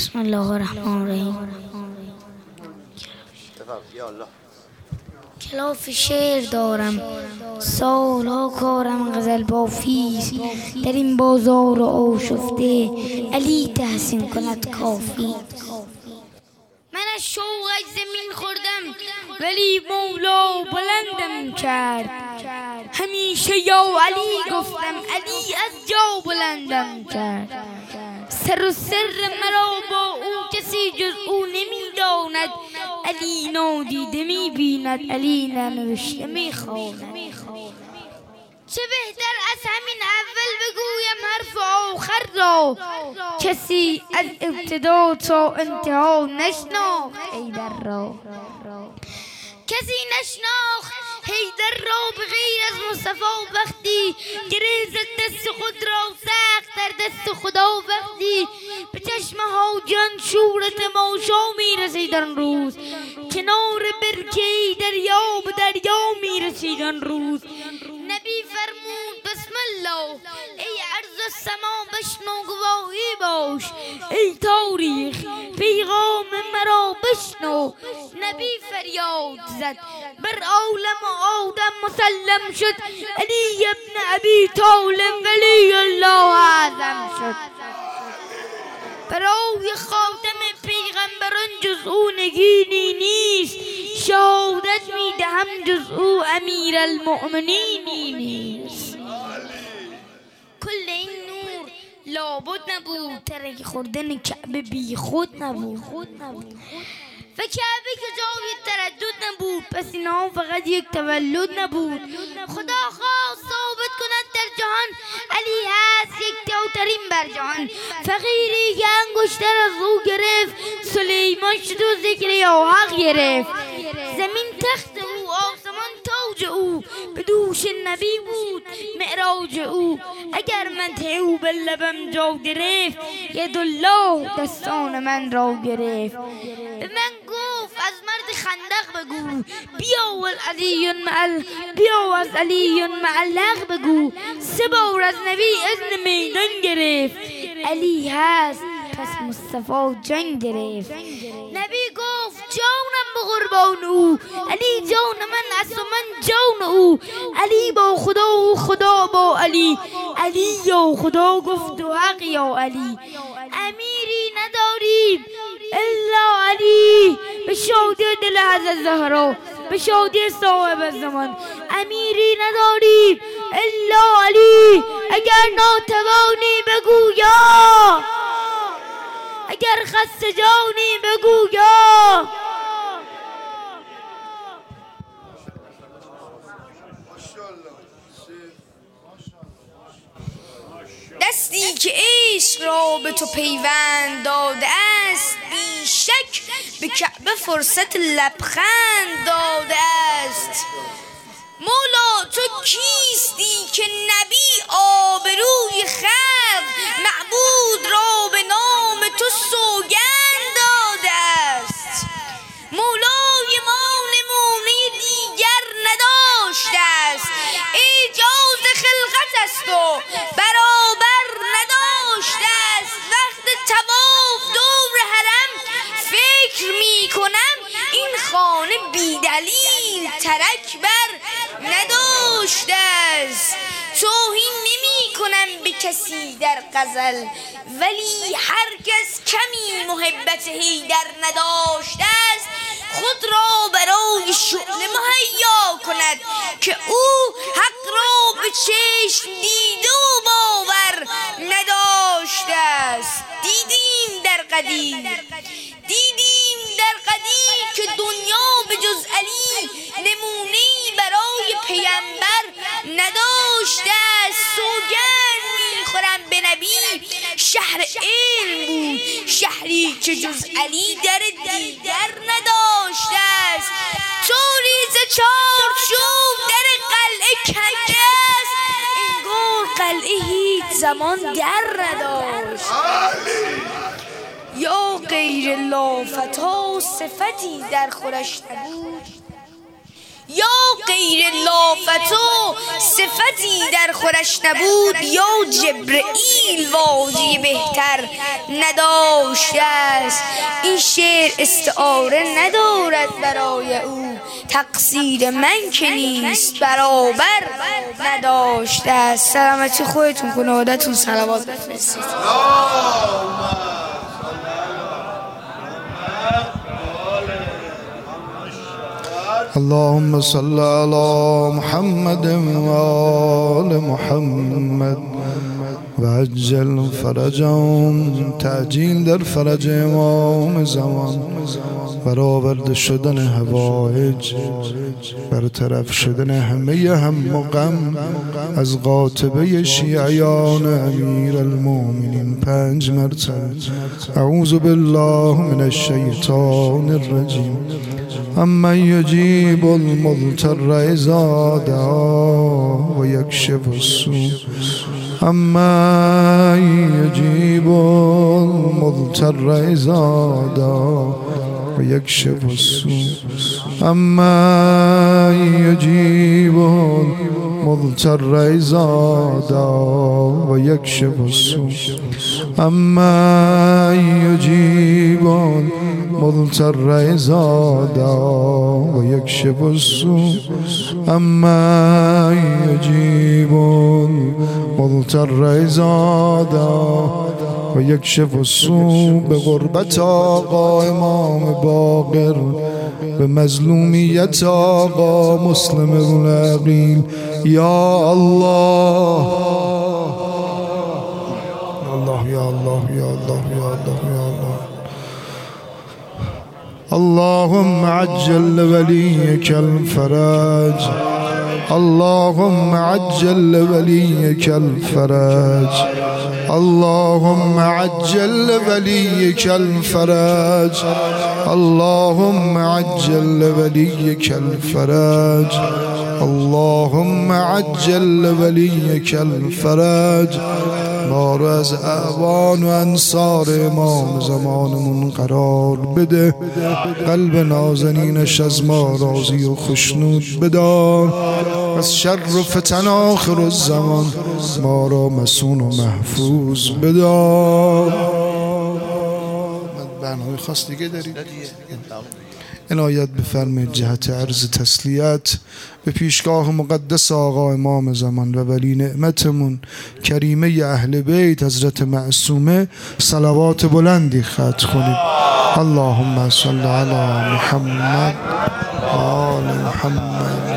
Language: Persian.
بسم الله الرحمن الرحیم. کلاف شعر دارم. سالها کارم غزل بافی در این بازار آشفته علی تحسین کند کافی. من از شوق زمین خوردم ولی مولا بلندم کرد. همیشه یا علی گفتم علی از جا بلندم کرد. سر و سر مرا با او کسی جز او نمی‌داند علی نادیده می‌بیند علی ننوشته می‌خواند چه بهتر از همین اول بگویم حرف آخر را کسی از ابتدا تا انتها نشناخت ایدر را کسی نشناخت حیدر را به غیر از مصطفی وقتی گریزت دست خود را سخت در دست خدا وقتی به چشم جان شور تماشا می آن روز کنار برکه دریا به دریا می آن روز نبی فرمود بسم الله ای عرض سما بشنو گواهی باش ای مرا بشنو. نبی فریاد زد. بر عالم آدم مسلم شد. علی ابن ابی طالب ولی الله اعظم شد. برای خاتم پیغمبران جز او نگینی نیست. شهادت می‌دهم جز او امیر المؤمنینی نیست. لابد نبود. ترک خوردن کعبه بی خود نبود. خود نبود و کعبه که جای تردد نبود. پس اینا فقط یک تولد نبود. خدا خواست ثابت کند در جهان علی هست یک تاوترین بر جهان. فقیری که انگشتر از او گرفت سلیمان شد و ذکر یا حق گرفت. زمین تخت او آسمان تاج او به دوش نبی بود معراج او. اگر من او به لبم جا گرفت ید الله دستان من را گرفت. به من گفت از مرد خندق بگو. بیا و علی معل بیا از علی معلق بگو. سه بار از نبی اذن میدان گرفت. علی هست پس مصطفی جان گرفت. نبی گفت جانم به قربان او علی جان من از من جان او علی با خدا و خدا با علی. علی یا خدا گفت و حق یا علی. امیری نداریم الا علی. به شادی دل حضرت زهرا به شادی صاحب زمان. امیری نداریم الا علی. اگر ناتوانی بگو یا. اگر خسته جانی بگو یا دستی که عشق را به تو پیوند داده است. بیشک به کعبه فرصت لبخند داده است. مولا تو کیستی که نبی آبروی خلق کسی در غزل ولی هرگز کمی محبت در نداشته است. خود را برای شعله مهیا کند که او حق را به چشم دیده و باور نداشته است. دیدیم در قدیم دیدیم در قدیم که دنیا به جز علی نمونه برای پیامبر نداشته است. سوگند نبی شهر علم بود. شهری که جز علی در دیگر نداشته است. چار شوم در قلعه کنگه است. انگار قلعه هیچ زمان در نداشت. یا غیر لافتا صفتی در خورش نبود. غیر لافتو صفتی در خورش نبود یا جبرئیل واژه بهتر نداشته است این شعر استعاره ندارد برای او. تقصیر من که نیست برابر نداشته است سلامتی خودتون کنه عادتون سلوات بفرستید. اللهم صل على محمد وآل محمد. و عجل فرجهم تعجیل در فرج امام زمان. برآورده شدن هوایج برطرف شدن همه هم و غم از قاطبه شیعیان امیر المؤمنین پنج مرتبه. اعوذ بالله من الشیطان الرجیم. اما یجیب المضطر اذا دعا و یکشف السوء. اما یجیب المضطر اذا دعا. و یکشف السوء اما یجیب المضطر اذا دعا و یکشف السوء اما یجیب مضطر اذا دعا و یکشف السوء اما یجیب مضطر اذا دعا و یکشف السوء به غربت آقا امام باقر به مظلومیت آقا مسلم ابن یا الله. الله یا الله یا الله یا الله یا الله. اللهم عجل لوليك الفرج اللهم عجل لوليك الفرج. اللهم عجل لوليك الفرج. اللهم عجل لوليك الفرج. اللهم عجل لوليك الفرج. ما از اعوان و انصار امام زمانمون قرار بده. قلب نازنینش از ما راضی و خشنود بدار از شر و فتن آخر الزمان ما را مسون و محفوظ بدار. برنامه خاص دیگه دارید عنایت بفرمایید جهت عرض تسلیت. به پیشگاه مقدس آقا امام زمان و ولی نعمتمون کریمه اهل بیت حضرت معصومه صلوات بلندی خط کنید اللهم صل علی محمد آل محمد.